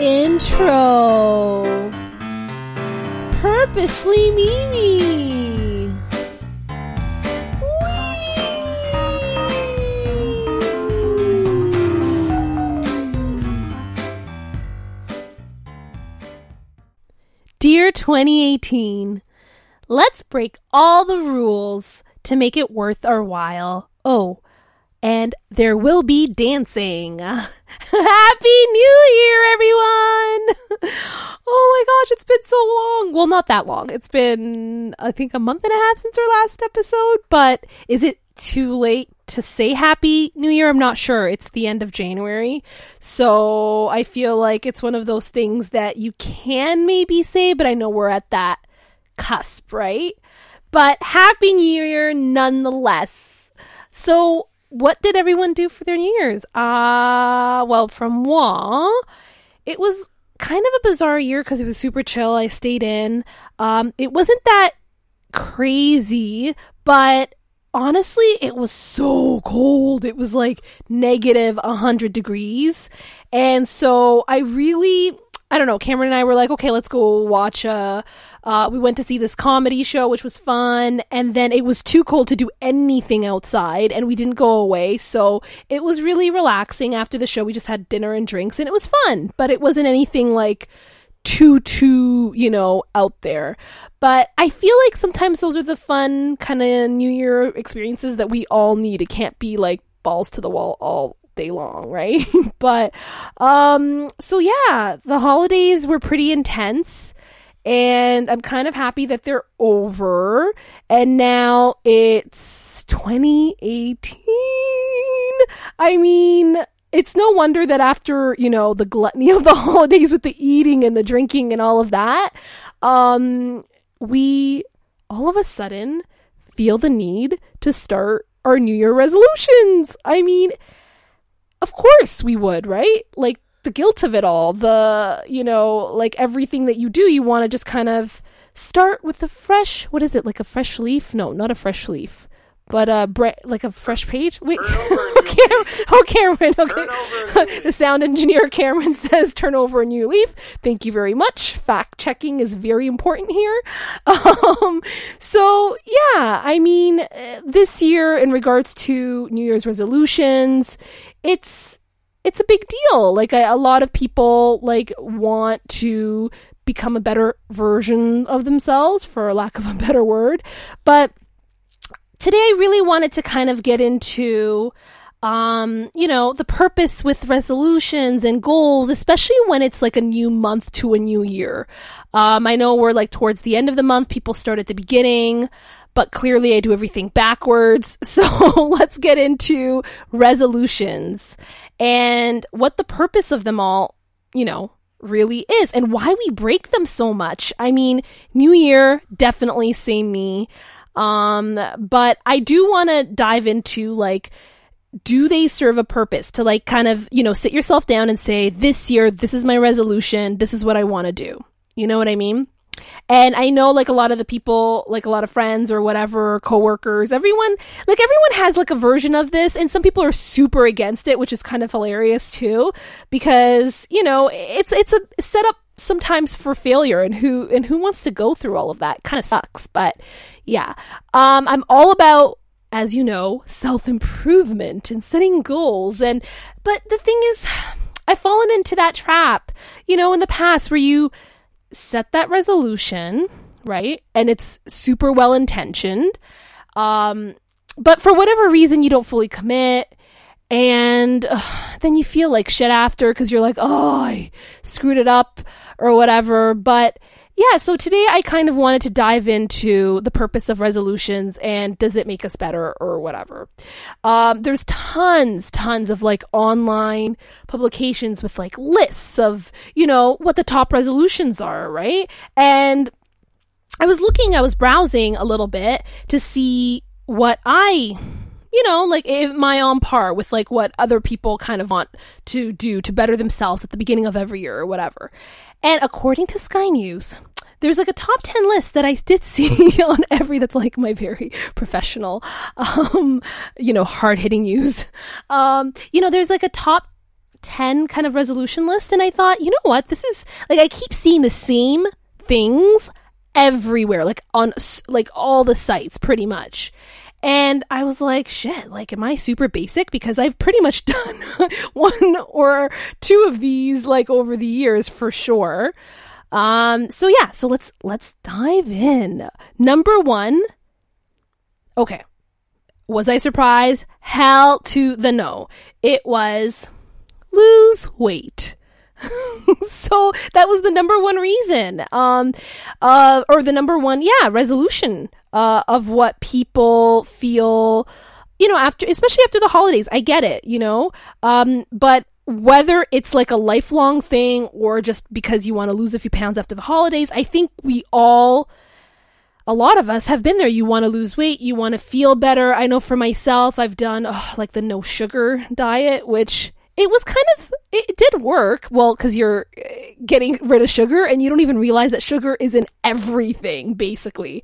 Intro. Purposely Mimi. Dear 2018, let's break all the rules to make it worth our while. Oh, and there will be dancing. Happy New Year, everyone! oh my gosh, it's been so long. Well, not that long. It's been, I think, a month and a half since our last episode, but is it too late to say Happy New Year? I'm not sure. It's the end of January. So I feel like it's one of those things that you can maybe say, but I know we're at that cusp, right? But Happy New Year nonetheless. So what did everyone do for their New Year's? Uh, well, from moi, it was kind of a bizarre year because it was super chill. I stayed in. Um, it wasn't that crazy, but honestly, it was so cold. It was like negative 100 degrees. And so I really I don't know. Cameron and I were like, okay, let's go watch. Uh, uh, we went to see this comedy show, which was fun, and then it was too cold to do anything outside, and we didn't go away. So it was really relaxing. After the show, we just had dinner and drinks, and it was fun. But it wasn't anything like too too you know out there. But I feel like sometimes those are the fun kind of New Year experiences that we all need. It can't be like balls to the wall all long, right? but um so yeah, the holidays were pretty intense and I'm kind of happy that they're over and now it's 2018. I mean, it's no wonder that after, you know, the gluttony of the holidays with the eating and the drinking and all of that, um we all of a sudden feel the need to start our New Year resolutions. I mean, of course we would, right? Like the guilt of it all, the, you know, like everything that you do, you want to just kind of start with a fresh, what is it, like a fresh leaf? No, not a fresh leaf. But uh, bre- like a fresh page. Wait, Cam- oh Cameron. Okay, the sound engineer Cameron says, "Turn over a new leaf." Thank you very much. Fact checking is very important here. Um, so yeah, I mean, uh, this year in regards to New Year's resolutions, it's it's a big deal. Like a, lot of people like want to become a better version of themselves, for lack of a better word. But today, I really wanted to kind of get into um, you know, the purpose with resolutions and goals, especially when it's like a new month to a new year. Um, I know we're like towards the end of the month, people start at the beginning but clearly I do everything backwards. So let's get into resolutions and what the purpose of them all, you know, really is and why we break them so much. I mean, New Year, definitely same me. Um, but I do want to dive into like, do they serve a purpose to like kind of, you know, sit yourself down and say, this year, this is my resolution, this is what I want to do. You know what I mean? And I know like a lot of the people, like a lot of friends or whatever, coworkers, everyone, like everyone has like a version of this and some people are super against it, which is kind of hilarious too because, you know, it's it's a setup sometimes for failure and who and who wants to go through all of that? Kind of sucks but yeah. Um i'm all about as you know self-improvement and setting goals and but the thing is i've fallen into that trap you know in the past where you set that resolution, right? And it's super well intentioned. Um, but for whatever reason, you don't fully commit. And then you feel like shit after because you're like, oh, I screwed it up or whatever. But yeah, so today I kind of wanted to dive into the purpose of resolutions and does it make us better or whatever. Um, there's tons, tons of like online publications with like lists of, you know, what the top resolutions are, right? And I was looking, I was browsing a little bit to see what I you know, like am I on par with like what other people kind of want to do to better themselves at the beginning of every year or whatever. And according to Sky News, there's like a top 10 list that I did see on every that's like my very professional, um, you know, hard hitting news. Um, you know, there's like a top 10 kind of resolution list and I thought, you know what? This is like I keep seeing the same things everywhere, like on like all the sites pretty much. And I was like, shit, like, am I super basic? Because I've pretty much done one or two of these, like, over the years for sure. Um, so yeah, so let's, let's dive in. Number one. Okay. Was I surprised? Hell to the no. It was lose weight. so that was the number one reason um uh or the number one yeah resolution uh of what people feel you know after especially after the holidays i get it you know um but whether it's like a lifelong thing or just because you want to lose a few pounds after the holidays i think we all a lot of us have been there. You want to lose weight, you want to feel better. I know for myself, I've done oh, like the no sugar diet, which it was kind of it did work. Well because you're uh, getting rid of sugar and you don't even realize that sugar is in everything basically.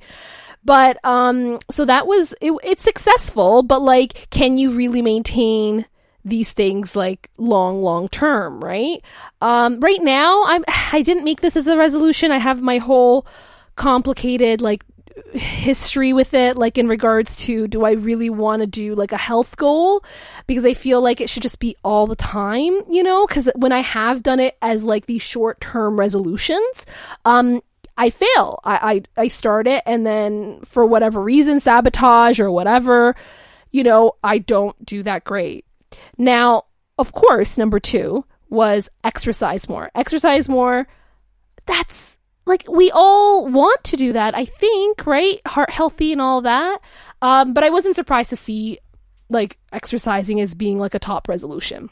But um so that was it, it's successful but like can you really maintain these things like long long term right? Um right now i'm i didn't make this as a resolution. I have my whole complicated like history with it like in regards to do I really want to do like a health goal because I feel like it should just be all the time, you know, cuz when I have done it as like these short-term resolutions, um I fail. I, I I start it and then for whatever reason sabotage or whatever, you know, I don't do that great. Now, of course, number 2 was exercise more. Exercise more. That's like we all want to do that, I think, right? Heart healthy and all that. Um, but I wasn't surprised to see like exercising as being like a top resolution.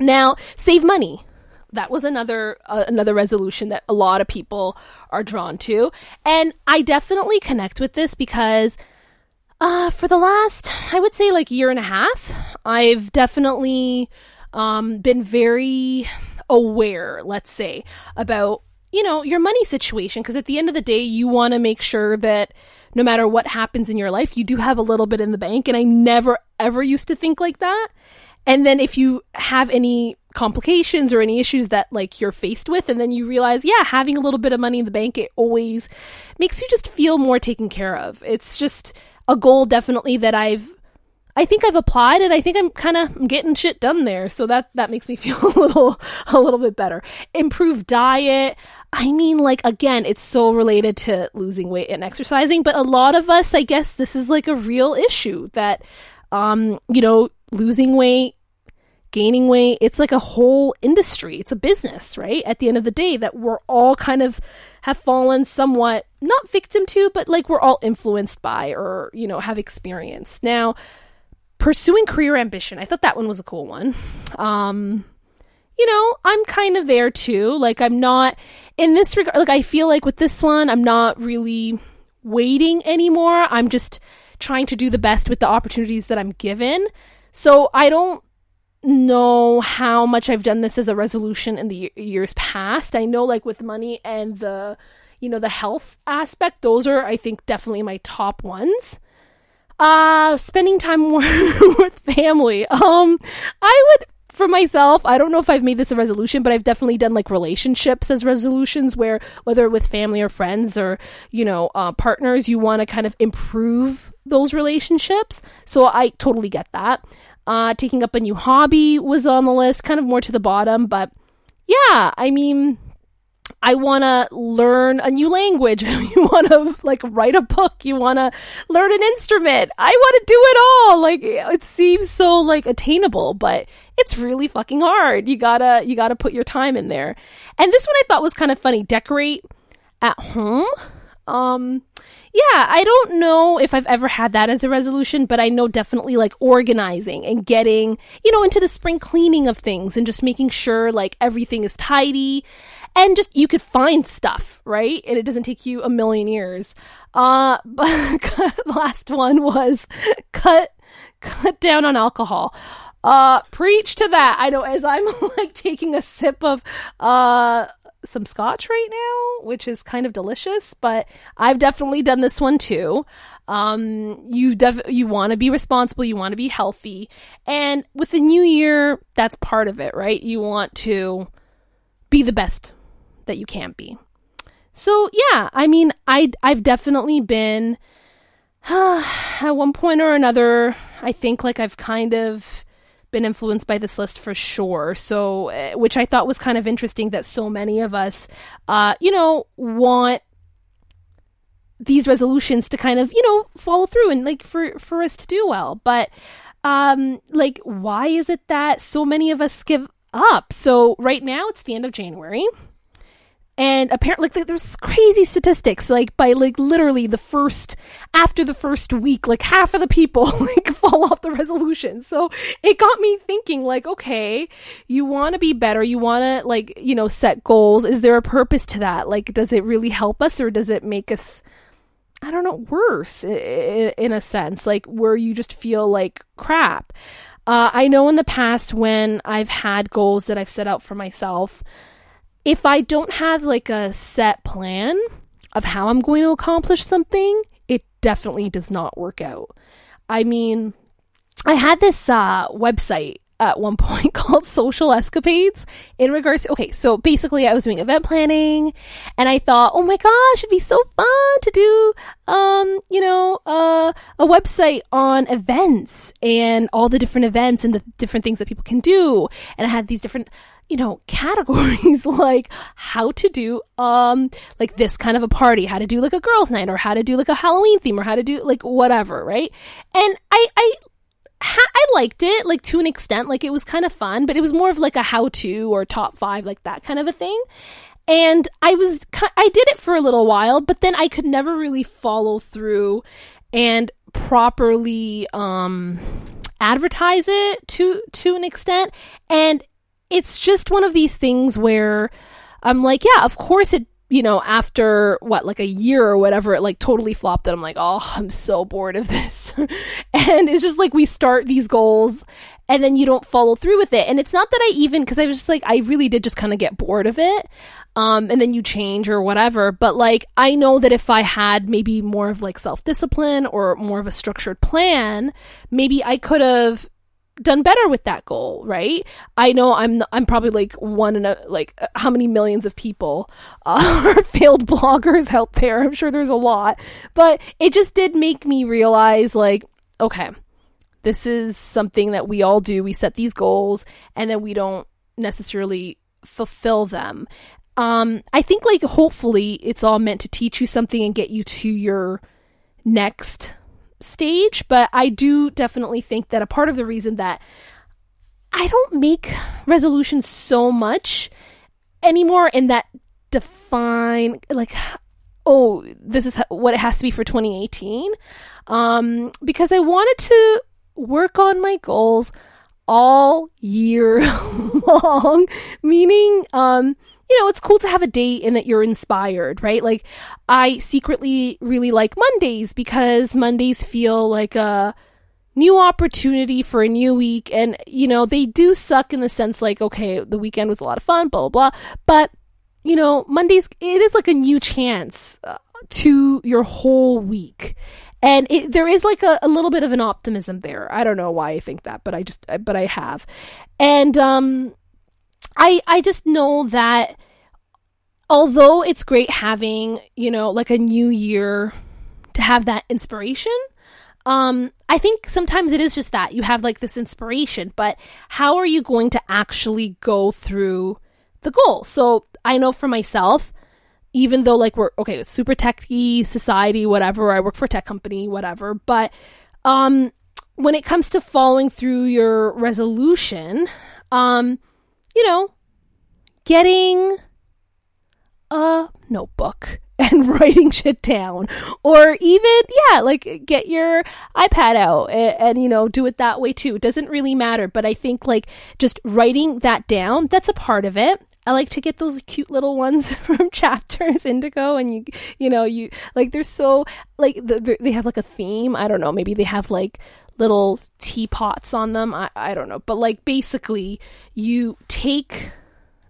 Now, save money. That was another uh, another resolution that a lot of people are drawn to, and I definitely connect with this because uh, for the last, I would say, like year and a half, I've definitely um, been very aware, let's say, about you know, your money situation. Because at the end of the day, you want to make sure that no matter what happens in your life, you do have a little bit in the bank. And I never, ever used to think like that. And then if you have any complications or any issues that like you're faced with and then you realize yeah having a little bit of money in the bank it always makes you just feel more taken care of it's just a goal definitely that I've I think I've applied and I think I'm kind of getting shit done there. So that that makes me feel a little a little bit better. Improved diet. I mean like again, it's so related to losing weight and exercising, but a lot of us I guess this is like a real issue that um you know, losing weight, gaining weight, it's like a whole industry. It's a business, right? At the end of the day that we're all kind of have fallen somewhat not victim to, but like we're all influenced by or, you know, have experienced. Now, pursuing career ambition. I thought that one was a cool one. Um, you know, I'm kind of there too. Like, I'm not in this regard. Like, I feel like with this one, I'm not really waiting anymore. I'm just trying to do the best with the opportunities that I'm given. So I don't know how much I've done this as a resolution in the years past. I know, like, with money and the, you know, the health aspect, those are, I think, definitely my top ones. Uh, spending time more with family. Um, I would for myself, I don't know if I've made this a resolution, but I've definitely done like relationships as resolutions where whether with family or friends or, you know, uh, partners, you want to kind of improve those relationships. So I totally get that. Uh, taking up a new hobby was on the list, kind of more to the bottom, but yeah, I mean, I want to learn a new language. you want to like write a book. You want to learn an instrument. I want to do it all. Like it seems so like attainable, but it's really fucking hard. You gotta you gotta put your time in there. And this one I thought was kind of funny. Decorate at home. Um, yeah, I don't know if I've ever had that as a resolution, but I know definitely like organizing and getting, you know, into the spring cleaning of things and just making sure like everything is tidy and just you could find stuff, right? And it doesn't take you a million years. Uh, but last one was cut cut down on alcohol. Uh, preach to that. I know as I'm like taking a sip of uh some scotch right now, which is kind of delicious, but I've definitely done this one too. Um, you def- you want to be responsible, you want to be healthy, and with the new year, that's part of it, right? You want to be the best that you can't be. So yeah, I mean, I I've definitely been at one point or another. I think like I've kind of been influenced by this list for sure. So, uh, which I thought was kind of interesting that so many of us, uh, you know, want these resolutions to kind of, you know, follow through and like for for us to do well. But um like why is it that so many of us give up? So, right now it's the end of January and apparently like, there's crazy statistics like by like literally the first after the first week like half of the people like fall off the resolution. So it got me thinking like okay you want to be better you want to like you know set goals. Is there a purpose to that? Like does it really help us or does it make us i don't know worse in a sense? Like where you just feel like crap. Uh, i know in the past when i've had goals that i've set out for myself if I don't have like a set plan of how I'm going to accomplish something, it definitely does not work out. I mean, I had this uh, website at one point called Social Escapades in regards to, okay, so basically I was doing event planning and I thought, oh my gosh, it'd be so fun to do, um, you know, uh, a website on events and all the different events and the different things that people can do. And I had these different you know, categories like how to do um like this kind of a party, how to do like a girls' night or how to do like a Halloween theme or how to do like whatever, right? And I I I liked it like to an extent, like it was kind of fun, but it was more of like a how to or top 5 like that kind of a thing. And I was I did it for a little while, but then I could never really follow through and properly um advertise it to to an extent and it's just one of these things where I'm like, yeah, of course it, you know, after what, like a year or whatever, it like totally flopped. And I'm like, oh, I'm so bored of this. and it's just like we start these goals and then you don't follow through with it. And it's not that I even, because I was just like, I really did just kind of get bored of it. Um, and then you change or whatever. But like, I know that if I had maybe more of like self discipline or more of a structured plan, maybe I could have done better with that goal, right? I know I'm I'm probably like one in a like uh, how many millions of people uh, are failed bloggers out there. I'm sure there's a lot, but it just did make me realize like okay, this is something that we all do. We set these goals and then we don't necessarily fulfill them. Um, I think like hopefully it's all meant to teach you something and get you to your next stage, but I do definitely think that a part of the reason that I don't make resolutions so much anymore in that define like oh this is what it has to be for 2018 um because I wanted to work on my goals all year long meaning um you know, it's cool to have a date in that you're inspired, right? Like, I secretly really like Mondays because Mondays feel like a new opportunity for a new week. And, you know, they do suck in the sense like, okay, the weekend was a lot of fun, blah, blah, blah. But, you know, Mondays, it is like a new chance uh, to your whole week. And it, there is like a, a little bit of an optimism there. I don't know why I think that, but I just, but I have. And, um, I I just know that although it's great having, you know, like a new year to have that inspiration, um I think sometimes it is just that you have like this inspiration, but how are you going to actually go through the goal? So, I know for myself, even though like we're okay, it's super techy society, whatever, I work for a tech company, whatever, but um when it comes to following through your resolution, um you know, getting a notebook and writing shit down. Or even yeah like get your ipad out and, and, you know do it that way too. It doesn't really matter but i think like just writing that down that's a part of it. I like to get those cute little ones from chapters indigo and you you know you like they're so like the, they have like a theme. I don't know maybe they have like little teapots on them. I, I don't know. But like basically, you take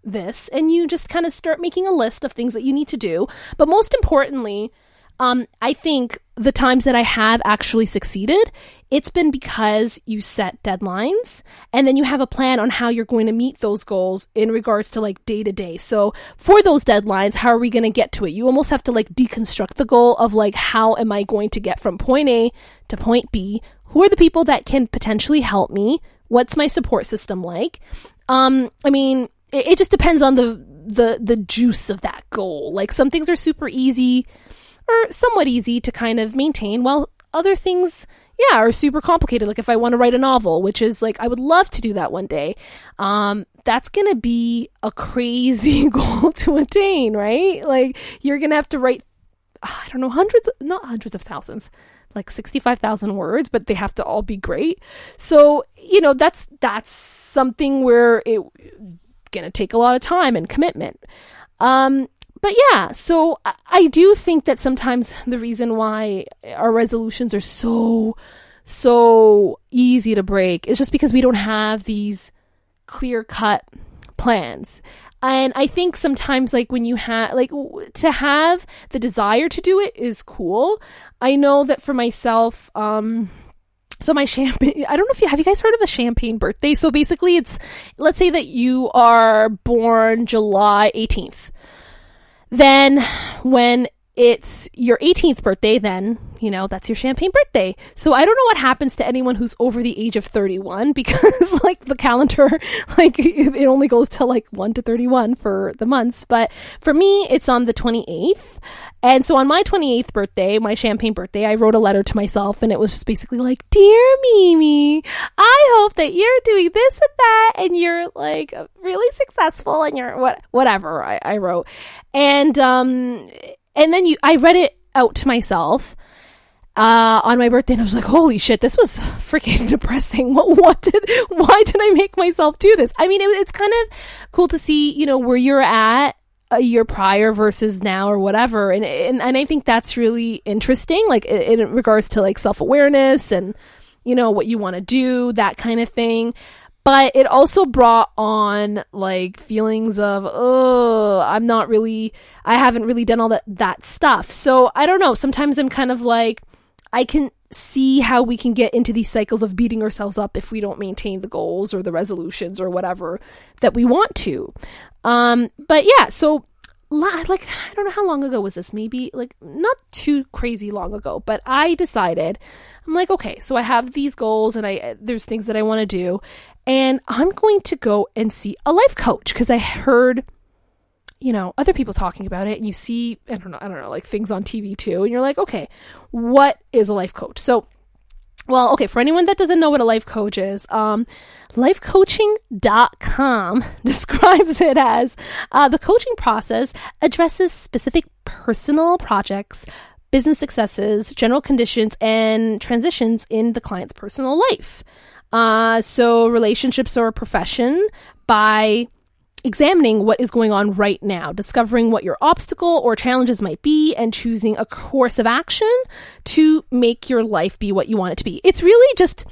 this and you just kind of start making a list of things that you need to do. But most importantly, um, I think the times that I have actually succeeded, it's been because you set deadlines and then you have a plan on how you're going to meet those goals in regards to like day to day. So for those deadlines, how are we going to get to it? You almost have to like deconstruct the goal of like, how am I going to get from point A to point B? Who are the people that can potentially help me? What's my support system like? Um, I mean, it, it just depends on the, the, the juice of that goal. Like some things are super easy or somewhat easy to kind of maintain while other things yeah, are super complicated. Like if I want to write a novel, which is like I would love to do that one day. Um, that's gonna be a crazy goal to attain, right? Like you're gonna have to write, I don't know, hundreds, not hundreds of thousands, like sixty-five thousand words, but they have to all be great. So you know that's that's something where it gonna take a lot of time and commitment. Um, but yeah, so I do think that sometimes the reason why our resolutions are so so easy to break is just because we don't have these clear cut plans. And I think sometimes like when you have like to have the desire to do it is cool. I know that for myself um so my champagne i don't know if you have you guys heard of the champagne birthday so basically it's let's say that you are born july 18th then when it's your 18th birthday, then, you know, that's your champagne birthday. So I don't know what happens to anyone who's over the age of 31 because, like, the calendar, like, it only goes to like 1 to 31 for the months. But for me, it's on the 28th. And so on my 28th birthday, my champagne birthday, I wrote a letter to myself and it was just basically like, Dear Mimi, I hope that you're doing this and that and you're like really successful and you're what, whatever I, I wrote. And, um, and then you, I read it out to myself uh, on my birthday, and I was like, "Holy shit, this was freaking depressing. What, what did, why did I make myself do this?" I mean, it, it's kind of cool to see, you know, where you're at a year prior versus now or whatever, and and, and I think that's really interesting, like in, in regards to like self awareness and you know what you want to do, that kind of thing but it also brought on like feelings of oh i'm not really i haven't really done all that that stuff. So i don't know. Sometimes i'm kind of like i can see how we can get into these cycles of beating ourselves up if we don't maintain the goals or the resolutions or whatever that we want to. Um but yeah so like I don't know how long ago was this maybe like not too crazy long ago but I decided I'm like okay so I have these goals and I uh, there's things that I want to do and I'm going to go and see a life coach because I heard you know other people talking about it and you see I don't know I don't know like things on TV too and you're like okay what is a life coach? So well okay for anyone that doesn't know what a life coach is um lifecoaching.com describes it as uh, the coaching process addresses specific personal projects business successes general conditions and transitions in the client's personal life. Uh, so, relationships or profession by examining what is going on right now, discovering what your obstacle or challenges might be, and choosing a course of action to make your life be what you want it to be. It's really just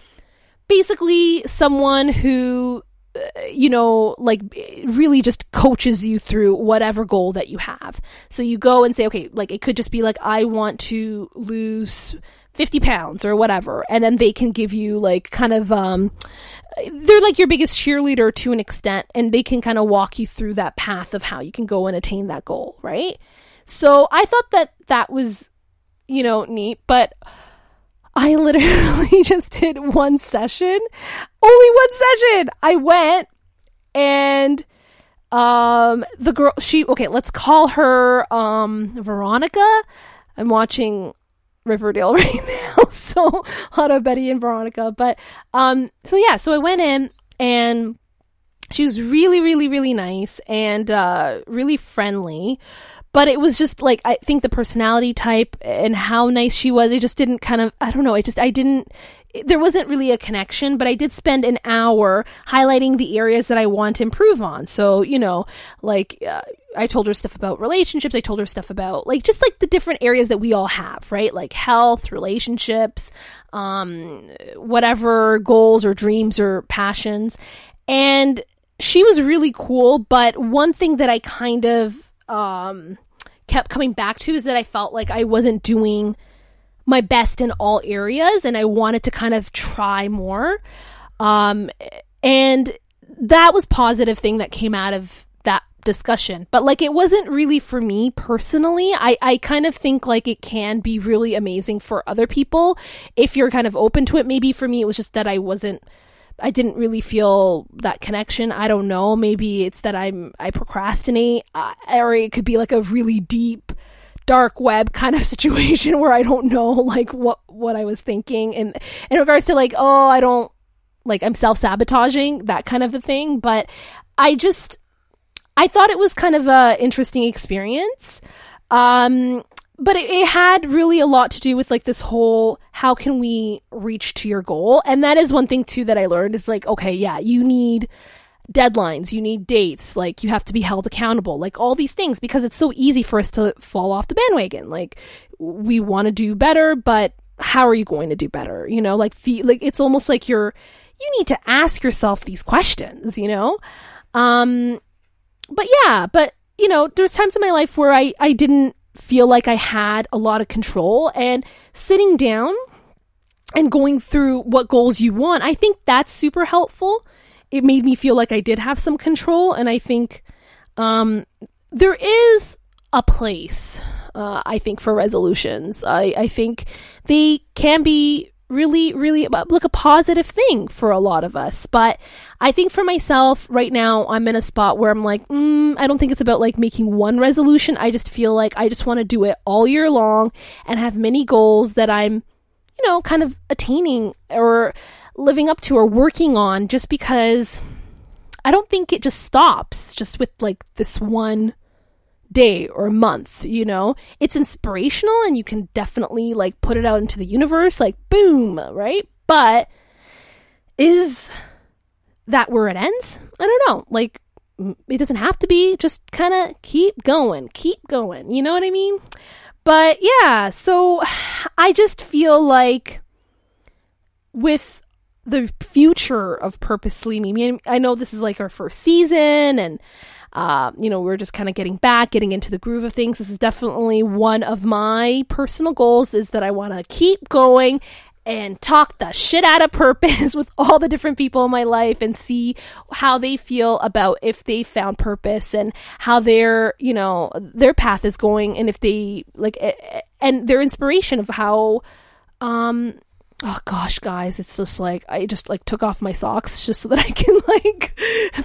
basically someone who uh, you know, like really just coaches you through whatever goal that you have. So you go and say, okay, like it could just be like, I want to lose 50 pounds or whatever and then they can give you like kind of um they're like your biggest cheerleader to an extent and they can kind of walk you through that path of how you can go and attain that goal right? So i thought that that was you know neat but i literally just did one session only one session! I went and um the girl she okay let's call her um veronica. I'm watching Riverdale right now. so of Betty and Veronica. But um so yeah, so I went in and she was really, really, really nice and uh really friendly. But it was just like I think the personality type and how nice she was, I just didn't kind of I don't know, I just I didn't there wasn't really a connection, but I did spend an hour highlighting the areas that I want to improve on. So, you know, like uh, I told her stuff about relationships. I told her stuff about like just like the different areas that we all have, right? Like health, relationships, um, whatever goals or dreams or passions. And she was really cool. But one thing that I kind of um, kept coming back to is that I felt like I wasn't doing my best in all areas and I wanted to kind of try more. Um, and that was positive thing that came out of that discussion. But like it wasn't really for me personally. I, I kind of think like it can be really amazing for other people if you're kind of open to it. Maybe for me it was just that I wasn't I didn't really feel that connection. I don't know. Maybe it's that I'm I procrastinate, uh, or it could be like a really deep dark web kind of situation where I don't know like what what I was thinking and in regards to like oh I don't like I'm self-sabotaging that kind of a thing but I just I thought it was kind of a interesting experience um but it, it had really a lot to do with like this whole how can we reach to your goal and that is one thing too that I learned is like okay yeah you need deadlines, you need dates, like you have to be held accountable, like all these things because it's so easy for us to fall off the bandwagon. Like we want to do better, but how are you going to do better? You know, like the like it's almost like you're you need to ask yourself these questions, you know? Um but yeah, but you know, there's times in my life where I I didn't feel like I had a lot of control and sitting down and going through what goals you want, I think that's super helpful it made me feel like I did have some control. And I think um, there is a place, uh, I think, for resolutions. I, I think they can be really, really like a positive thing for a lot of us. But I think for myself right now, I'm in a spot where I'm like, mm, I don't think it's about like making one resolution. I just feel like I just want to do it all year long and have many goals that I'm, you know, kind of attaining or living up to or working on just because I don't think it just stops just with like this one day or month, you know? It's inspirational and you can definitely like put it out into the universe like boom, right? But is that where it ends? I don't know. Like it doesn't have to be, just kind of keep going, keep going. You know what I mean? But yeah, so I just feel like with the future of purposely me. I know this is like our first season and uh, you know, we're just kind of getting back, getting into the groove of things. This is definitely one of my personal goals is that I want to keep going and talk the shit out of purpose with all the different people in my life and see how they feel about if they found purpose and how their, you know, their path is going and if they like and their inspiration of how um oh gosh guys it's just like i just like took off my socks just so that i can like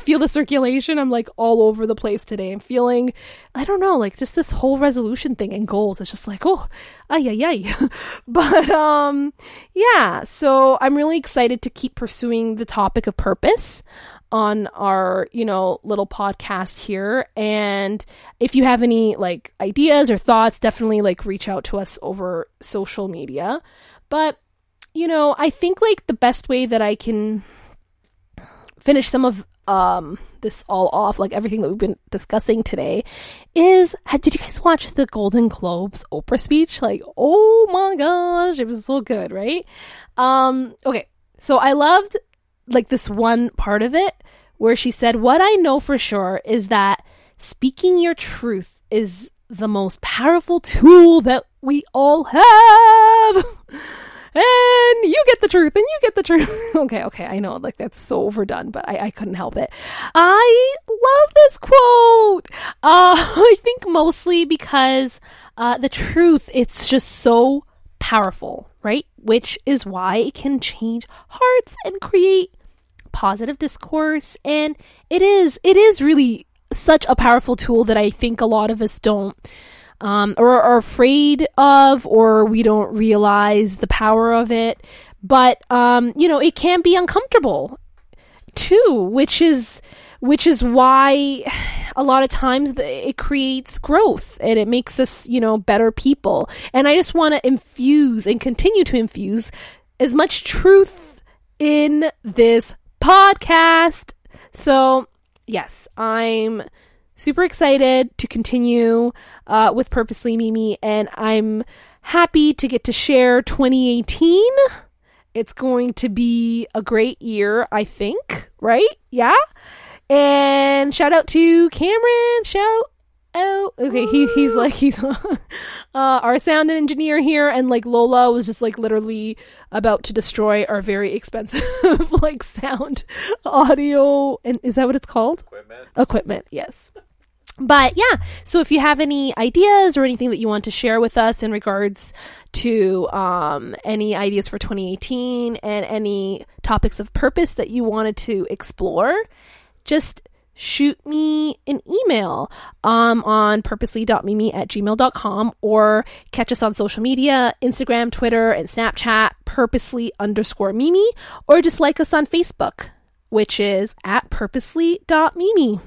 feel the circulation. I'm like all over the place today. I'm feeling i don't know like just this whole resolution thing and goals. It's just like oh ay ay ay. But um yeah so i'm really excited to keep pursuing the topic of purpose on our you know little podcast here. And if you have any like ideas or thoughts definitely like reach out to us over social media. But you know, I think like the best way that I can finish some of um this all off, like everything that we've been discussing today, is did you guys watch the Golden Globes Oprah speech? Like, oh my gosh, it was so good, right? Um, okay, so I loved like this one part of it where she said, What I know for sure is that speaking your truth is the most powerful tool that we all have. and you get the truth and you get the truth. okay, okay, I know, like that's so overdone, but I, I couldn't help it. I love this quote. Uh, I think mostly because uh, the truth, it's just so powerful, right? Which is why it can change hearts and create positive discourse. And it is, it is really such a powerful tool that I think a lot of us don't um, or are afraid of, or we don't realize the power of it. But um, you know, it can be uncomfortable too, which is which is why a lot of times it creates growth and it makes us, you know, better people. And I just want to infuse and continue to infuse as much truth in this podcast. So, yes, I'm super excited to continue uh, with Purposely Mimi, and I'm happy to get to share 2018. It's going to be a great year, I think, right? Yeah. And shout out to Cameron. Shout oh okay he he's like he's uh, our sound engineer here and like lola was just like literally about to destroy our very expensive like sound audio and is that what it's called Equipment. equipment yes but yeah so if you have any ideas or anything that you want to share with us in regards to um, any ideas for 2018 and any topics of purpose that you wanted to explore just shoot me an email um, on purposely.mimi at gmail.com or catch us on social media instagram twitter and snapchat purposely underscore mimi or just like us on facebook which is at purposely.mimi